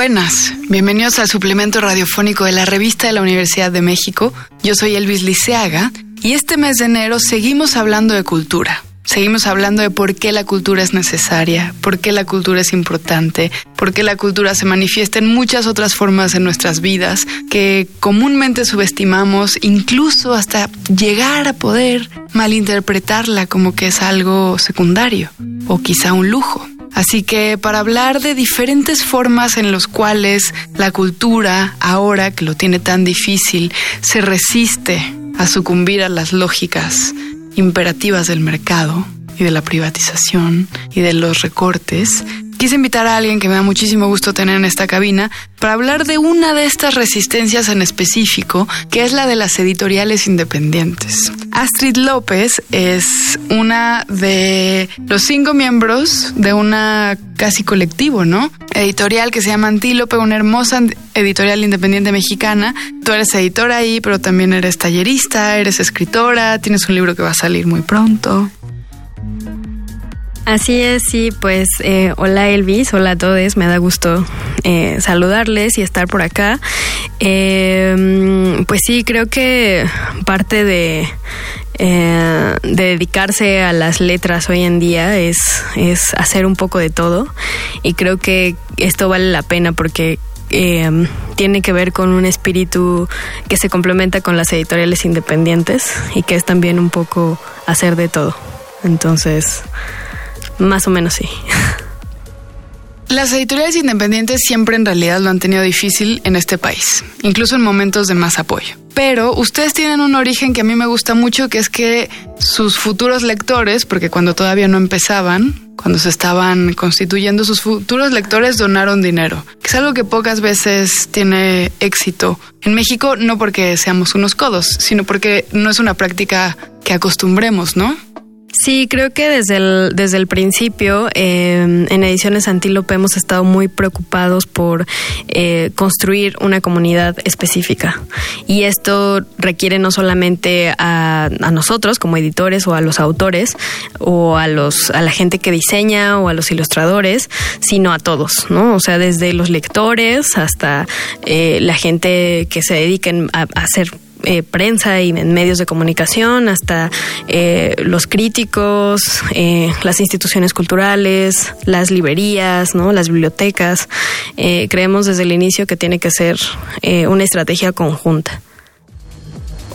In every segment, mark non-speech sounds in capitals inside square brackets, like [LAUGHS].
buenas. Bienvenidos al suplemento radiofónico de la revista de la Universidad de México. Yo soy Elvis Liceaga y este mes de enero seguimos hablando de cultura. Seguimos hablando de por qué la cultura es necesaria, por qué la cultura es importante, por qué la cultura se manifiesta en muchas otras formas en nuestras vidas que comúnmente subestimamos, incluso hasta llegar a poder malinterpretarla como que es algo secundario o quizá un lujo. Así que para hablar de diferentes formas en las cuales la cultura, ahora que lo tiene tan difícil, se resiste a sucumbir a las lógicas imperativas del mercado y de la privatización y de los recortes, quise invitar a alguien que me da muchísimo gusto tener en esta cabina para hablar de una de estas resistencias en específico, que es la de las editoriales independientes. Astrid López es una de los cinco miembros de una casi colectivo, ¿no? Editorial que se llama Antílope, una hermosa editorial independiente mexicana. Tú eres editora ahí, pero también eres tallerista, eres escritora, tienes un libro que va a salir muy pronto. Así es, sí, pues eh, hola Elvis, hola a todos, me da gusto eh, saludarles y estar por acá. Eh, pues sí, creo que parte de, de dedicarse a las letras hoy en día es, es hacer un poco de todo y creo que esto vale la pena porque tiene que ver con un espíritu que se complementa con las editoriales independientes y que es también un poco hacer de todo. Entonces, más o menos sí. Las editoriales independientes siempre en realidad lo han tenido difícil en este país, incluso en momentos de más apoyo. Pero ustedes tienen un origen que a mí me gusta mucho, que es que sus futuros lectores, porque cuando todavía no empezaban, cuando se estaban constituyendo, sus futuros lectores donaron dinero, que es algo que pocas veces tiene éxito. En México no porque seamos unos codos, sino porque no es una práctica que acostumbremos, ¿no? Sí, creo que desde el, desde el principio em, en Ediciones Antílope hemos estado muy preocupados por eh, construir una comunidad específica. Y esto requiere no solamente a, a, nosotros como editores o a los autores o a, los, a la gente que diseña o a los ilustradores, sino a todos, ¿no? O sea, desde los lectores hasta eh, la gente que se dediquen a, a hacer eh, prensa y en medios de comunicación, hasta eh, los críticos, eh, las instituciones culturales, las librerías, ¿no? las bibliotecas. creemos desde el inicio que tiene que ser una estrategia conjunta.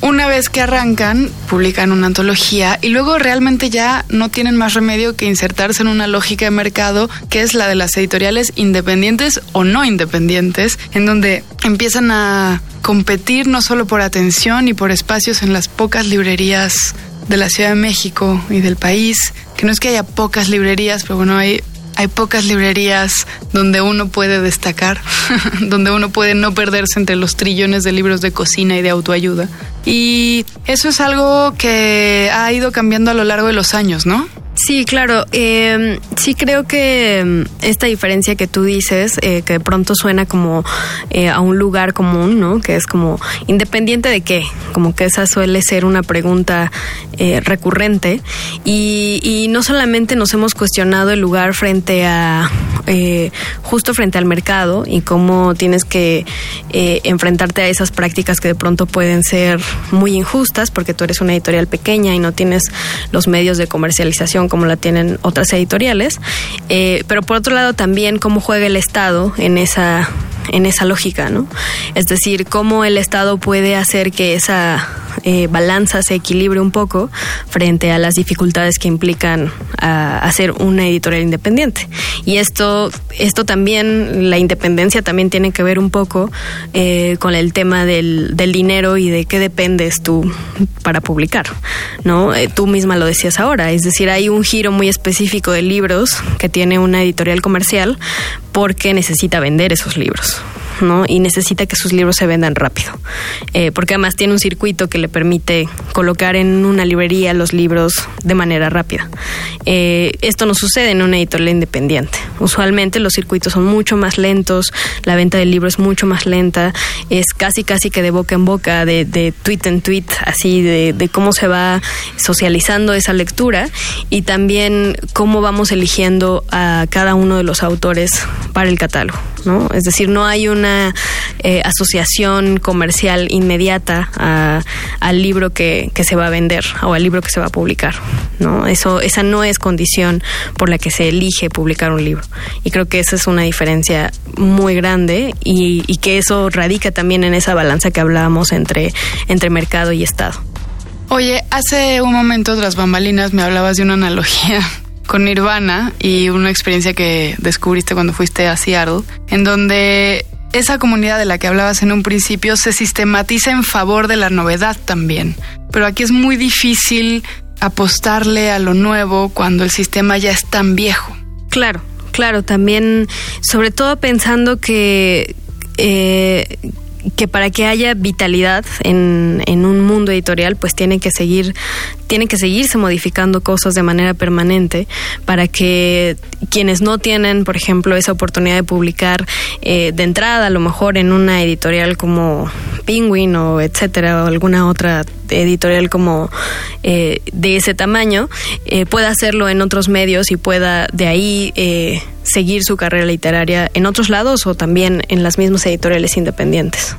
Una vez que arrancan, publican una antología y luego realmente ya no tienen más remedio que insertarse en una lógica de mercado que es la de las editoriales independientes o no independientes, en donde empiezan a competir no solo por atención y por espacios en las pocas librerías de la Ciudad de México y del país, que no es que haya pocas librerías, pero bueno, hay hay pocas librerías donde uno puede destacar, [LAUGHS] donde uno puede no perderse entre los trillones de libros de cocina y de autoayuda. Y eso es algo que ha ido cambiando a lo largo de los años, ¿no? Sí, claro. Eh, sí creo que em, esta diferencia que tú dices, eh, que de pronto suena como eh, a un lugar común, ¿no? Que es como independiente de qué, como que esa suele ser una pregunta eh, recurrente y, y, no solamente nos hemos cuestionado el lugar frente a justo frente al mercado y cómo tienes que enfrentarte a esas prácticas que de pronto pueden ser muy injustas porque tú eres una editorial pequeña y no tienes los medios de comercialización como la tienen otras editoriales, eh, pero por otro lado también cómo juega el Estado en esa en esa lógica, ¿no? Es decir, cómo el Estado puede hacer que esa eh, balanza se equilibre un poco frente a las dificultades que implican a, hacer una editorial independiente. Y esto, esto también, la independencia también tiene que ver un poco eh, con el tema del, del, dinero y de qué dependes tú para publicar, ¿no? Eh, tú misma lo decías ahora, es decir, hay un giro muy específico de libros que tiene una editorial comercial porque necesita vender esos libros. Tschüss. ¿No? Y necesita que sus libros se vendan rápido. Eh, porque además tiene un circuito que le permite colocar en una librería los libros de manera rápida. Eh, esto no sucede en una editorial independiente. Usualmente los circuitos son mucho más lentos, la venta del libro es mucho más lenta, es casi casi que de boca en boca, de, tweet en tweet, así de, de cómo se va socializando esa lectura y también cómo vamos eligiendo a cada uno de los autores para el catálogo. ¿no? Es decir, no hay una eh, asociación comercial inmediata al libro que, que, se va a vender o al libro que se va a publicar, ¿no? Eso, esa no es condición por la que se elige publicar un libro. Y creo que esa es una diferencia muy grande y, y que eso radica también en esa balanza que hablábamos entre, entre mercado y Estado. Oye, hace un momento tras bambalinas me hablabas de una analogía [LAUGHS] con Nirvana y una experiencia que descubriste cuando fuiste a Seattle, en donde esa comunidad de la que hablabas en un principio se sistematiza en favor de la novedad también. Pero aquí es muy difícil apostarle a lo nuevo cuando el sistema ya es tan viejo. Claro, claro, también, sobre todo pensando que eh, que para que haya vitalidad en, en, un mundo editorial, pues tiene que seguir, tiene que seguirse modificando cosas de manera permanente para que quienes no tienen, por ejemplo, esa oportunidad de publicar eh, de entrada, a lo mejor en una editorial como Penguin o etcétera, o alguna otra editorial como eh, de ese tamaño, eh, pueda hacerlo en otros medios y pueda de ahí eh, seguir su carrera literaria en otros lados o también en las mismas editoriales independientes.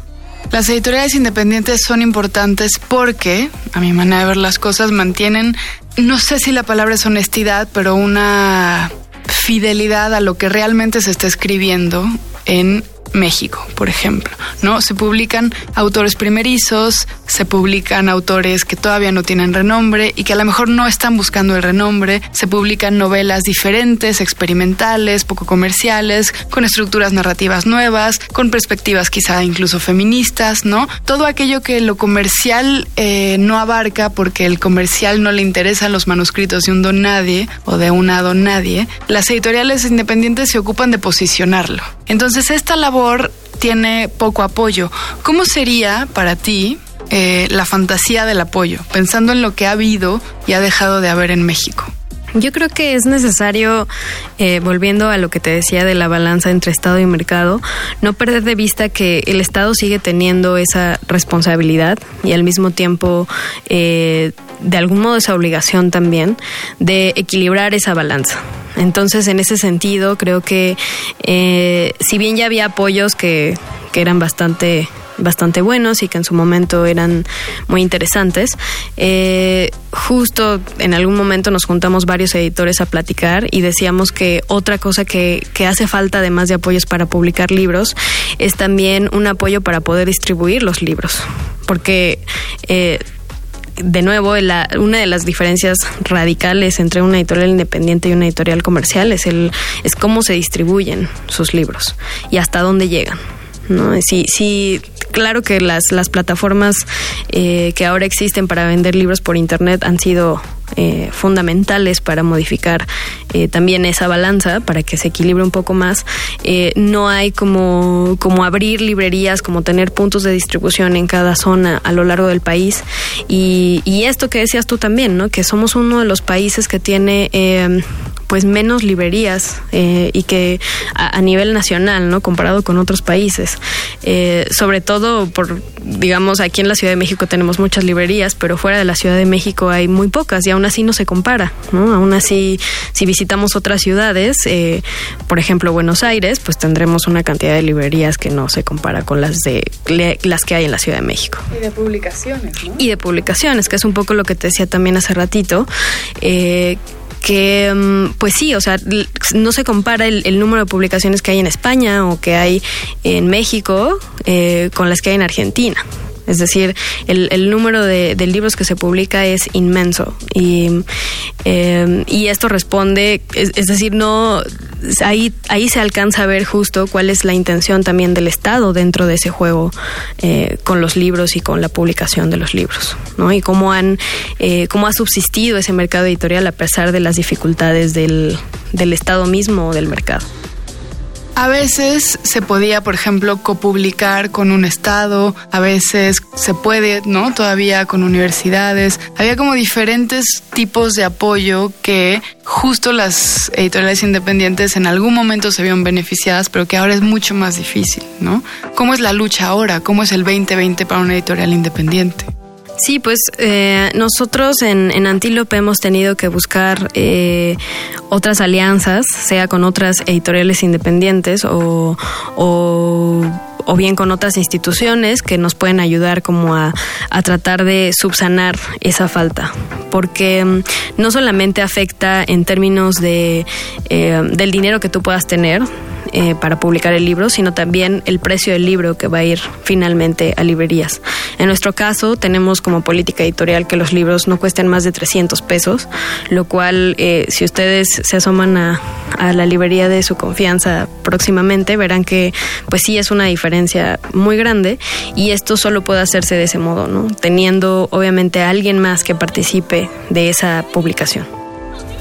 Las editoriales independientes son importantes porque, a mi manera de ver las cosas, mantienen, no sé si la palabra es honestidad, pero una fidelidad a lo que realmente se está escribiendo en México, por ejemplo, ¿no? Se publican autores primerizos, se publican autores que todavía no tienen renombre y que a lo mejor no están buscando el renombre, se publican novelas diferentes, experimentales, poco comerciales, con estructuras narrativas nuevas, con perspectivas quizá incluso feministas, ¿no? Todo aquello que lo comercial eh, no abarca porque el comercial no le interesan los manuscritos de un don nadie o de una don nadie, las editoriales independientes se ocupan de posicionarlo. Entonces esta labor tiene poco apoyo. ¿Cómo sería para ti eh, la fantasía del apoyo, pensando en lo que ha habido y ha dejado de haber en México? Yo creo que es necesario, eh, volviendo a lo que te decía de la balanza entre Estado y mercado, no perder de vista que el Estado sigue teniendo esa responsabilidad y al mismo tiempo, eh, de algún modo, esa obligación también de equilibrar esa balanza. Entonces, en ese sentido, creo que eh, si bien ya había apoyos que, que eran bastante bastante buenos y que en su momento eran muy interesantes. Eh, justo en algún momento nos juntamos varios editores a platicar y decíamos que otra cosa que, que hace falta, además de apoyos para publicar libros, es también un apoyo para poder distribuir los libros. Porque eh, de nuevo, una de las diferencias radicales entre una editorial independiente y una editorial comercial es, el, es cómo se distribuyen sus libros y hasta dónde llegan. ¿no? Si, claro que las, las plataformas eh, que ahora existen para vender libros por Internet han sido eh, fundamentales para modificar eh, también esa balanza, para que se equilibre un poco más. no hay como, como abrir librerías, como tener puntos de distribución en cada zona a lo largo del país. Y, y esto que decías tú también, ¿no? que somos uno de los países que tiene pues menos librerías eh, y que a, nivel nacional, ¿no? Comparado con otros países. Eh, sobre todo por, digamos, aquí en la Ciudad de México tenemos muchas librerías, pero fuera de la Ciudad de México hay muy pocas y aún así no se compara, ¿no? Aún así, si visitamos otras ciudades, eh, por ejemplo Buenos Aires, pues tendremos una cantidad de librerías que no se compara con las de las que hay en la Ciudad de México. Y de publicaciones, ¿no? Y de publicaciones, que es un poco lo que te decía también hace ratito. Eh, que mm, pues sí, o sea, no se compara el, número de publicaciones que hay en España o que hay en México eh, con las que hay en Argentina. Es decir, el, número de, libros que se publica es inmenso. Y, em, y esto responde, es, decir, no ahí, ahí se alcanza a ver justo cuál es la intención también del Estado dentro de ese juego eh, con los libros y con la publicación de los libros, ¿no? Y cómo han, eh, cómo ha subsistido ese mercado editorial a pesar de las dificultades del, del Estado mismo o del mercado. A veces se podía, por ejemplo, copublicar con un estado, a veces se puede, ¿no? Todavía con universidades. Había como diferentes tipos de apoyo que justo las editoriales independientes en algún momento se vieron beneficiadas, pero que ahora es mucho más difícil, ¿no? ¿Cómo es la lucha ahora? ¿Cómo es el 2020 para una editorial independiente? Sí, pues eh, nosotros en, en, Antílope hemos tenido que buscar eh, otras alianzas, sea con otras editoriales independientes o, o bien con otras instituciones que nos pueden ayudar como a, a, tratar de subsanar esa falta. Porque mm, no solamente afecta en términos de, eh, del dinero que tú puedas tener, eh, para publicar el libro, sino también el precio del libro que va a ir finalmente a librerías. En nuestro caso, tenemos como política editorial que los libros no cuesten más de 300 pesos, lo cual, eh, si ustedes se asoman a, la librería de su confianza próximamente, verán que, pues sí, es una diferencia muy grande y esto solo puede hacerse de ese modo, ¿no? Teniendo, obviamente, a alguien más que participe de esa publicación.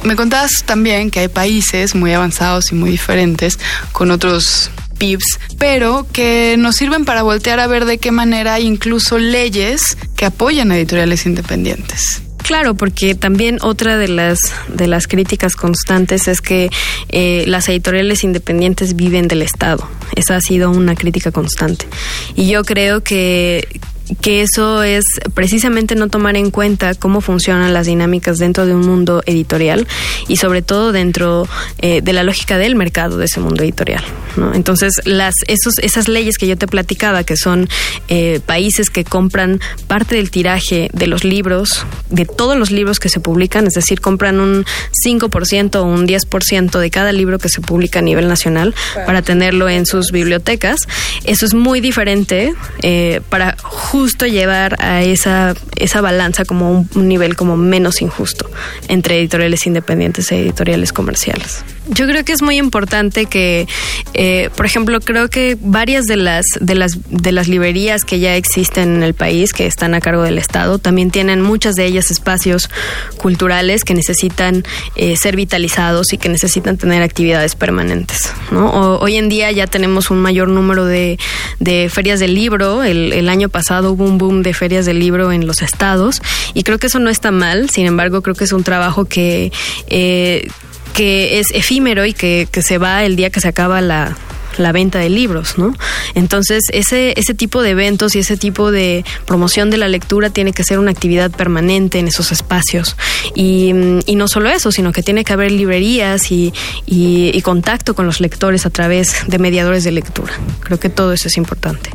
Me contabas también que hay países muy avanzados y muy diferentes con otros PIBs, pero que nos sirven para voltear a ver de qué manera hay incluso leyes que apoyan editoriales independientes. Claro, porque también otra de las de las críticas constantes es que eh, las editoriales independientes viven del Estado. Esa ha sido una crítica constante. Y yo creo que que eso es precisamente no tomar en cuenta cómo funcionan las dinámicas dentro de un mundo editorial y sobre todo dentro eh, de la lógica del mercado de ese mundo editorial. ¿no? Entonces, las, esos, esas leyes que yo te platicaba, que son eh, países que compran parte del tiraje de los libros, de todos los libros que se publican, es decir, compran un 5% o un 10% de cada libro que se publica a nivel nacional para tenerlo en sus bibliotecas, eso es muy diferente eh, para justo llevar a esa, esa balanza como un, un nivel como menos injusto entre editoriales independientes e editoriales comerciales. Yo creo que es muy importante que, eh, por ejemplo, creo que varias de las, de las de las librerías que ya existen en el país, que están a cargo del Estado, también tienen muchas de ellas espacios culturales que necesitan eh, ser vitalizados y que necesitan tener actividades permanentes. ¿no? O, hoy en día ya tenemos un mayor número de, de ferias del libro. El, el, año pasado hubo un boom de ferias del libro en los estados y creo que eso no está mal. Sin embargo, creo que es un trabajo que eh, que es efímero y que, que se va el día que se acaba la, la venta de libros, ¿no? Entonces, ese, ese tipo de eventos y ese tipo de promoción de la lectura tiene que ser una actividad permanente en esos espacios. Y, y no solo eso, sino que tiene que haber librerías y, y, y contacto con los lectores a través de mediadores de lectura. Creo que todo eso es importante.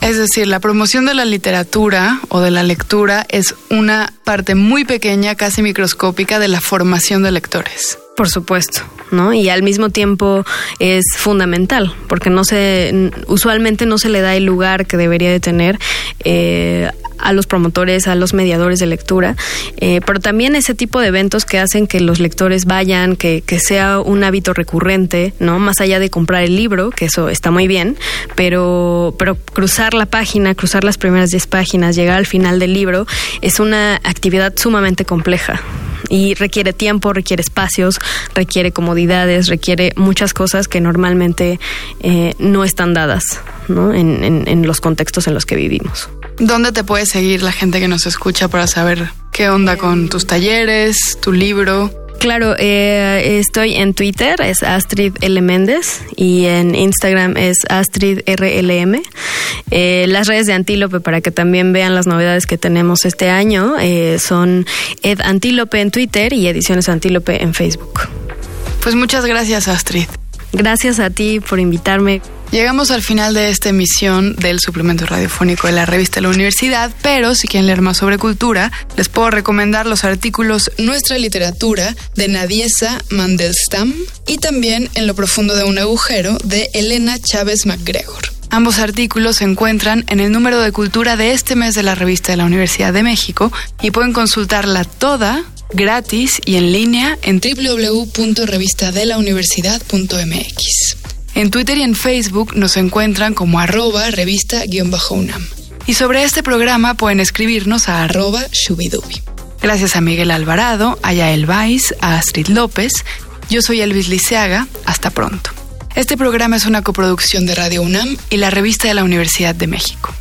Es decir, la promoción de la literatura o de la lectura es una parte muy pequeña, casi microscópica, de la formación de lectores. Por supuesto, ¿no? Y al mismo tiempo es fundamental, porque no se, usualmente no se le da el lugar que debería de tener eh, a los promotores, a los mediadores de lectura, eh, pero también ese tipo de eventos que hacen que los lectores vayan, que, que sea un hábito recurrente, ¿no? Más allá de comprar el libro, que eso está muy bien, pero, pero cruzar la página, cruzar las primeras 10 páginas, llegar al final del libro, es una actividad sumamente compleja y requiere tiempo, requiere espacios, requiere comodidades, requiere muchas cosas que normalmente eh, no están dadas ¿no? En, en, en los contextos en los que vivimos. ¿Dónde te puede seguir la gente que nos escucha para saber qué onda con tus talleres, tu libro? Claro, eh, estoy en Twitter, es Astrid L. Méndez, y en Instagram es Astrid RLM. Eh, las redes de Antílope, para que también vean las novedades que tenemos este año, eh, son Ed Antílope en Twitter y Ediciones Antílope en Facebook. Pues muchas gracias, Astrid. Gracias a ti por invitarme. Llegamos al final de esta emisión del suplemento radiofónico de la revista de la universidad, pero si quieren leer más sobre cultura, les puedo recomendar los artículos Nuestra literatura de Nadiesa Mandelstam y también En lo profundo de un agujero de Elena Chávez MacGregor. Ambos artículos se encuentran en el número de cultura de este mes de la revista de la Universidad de México y pueden consultarla toda gratis y en línea en www.revistadelauniversidad.mx. En Twitter y en Facebook nos encuentran como arroba revista-unam. Y sobre este programa pueden escribirnos a arroba shubidubi. Gracias a Miguel Alvarado, a Yael Vais, a Astrid López. Yo soy Elvis Liceaga. Hasta pronto. Este programa es una coproducción de Radio UNAM y la revista de la Universidad de México.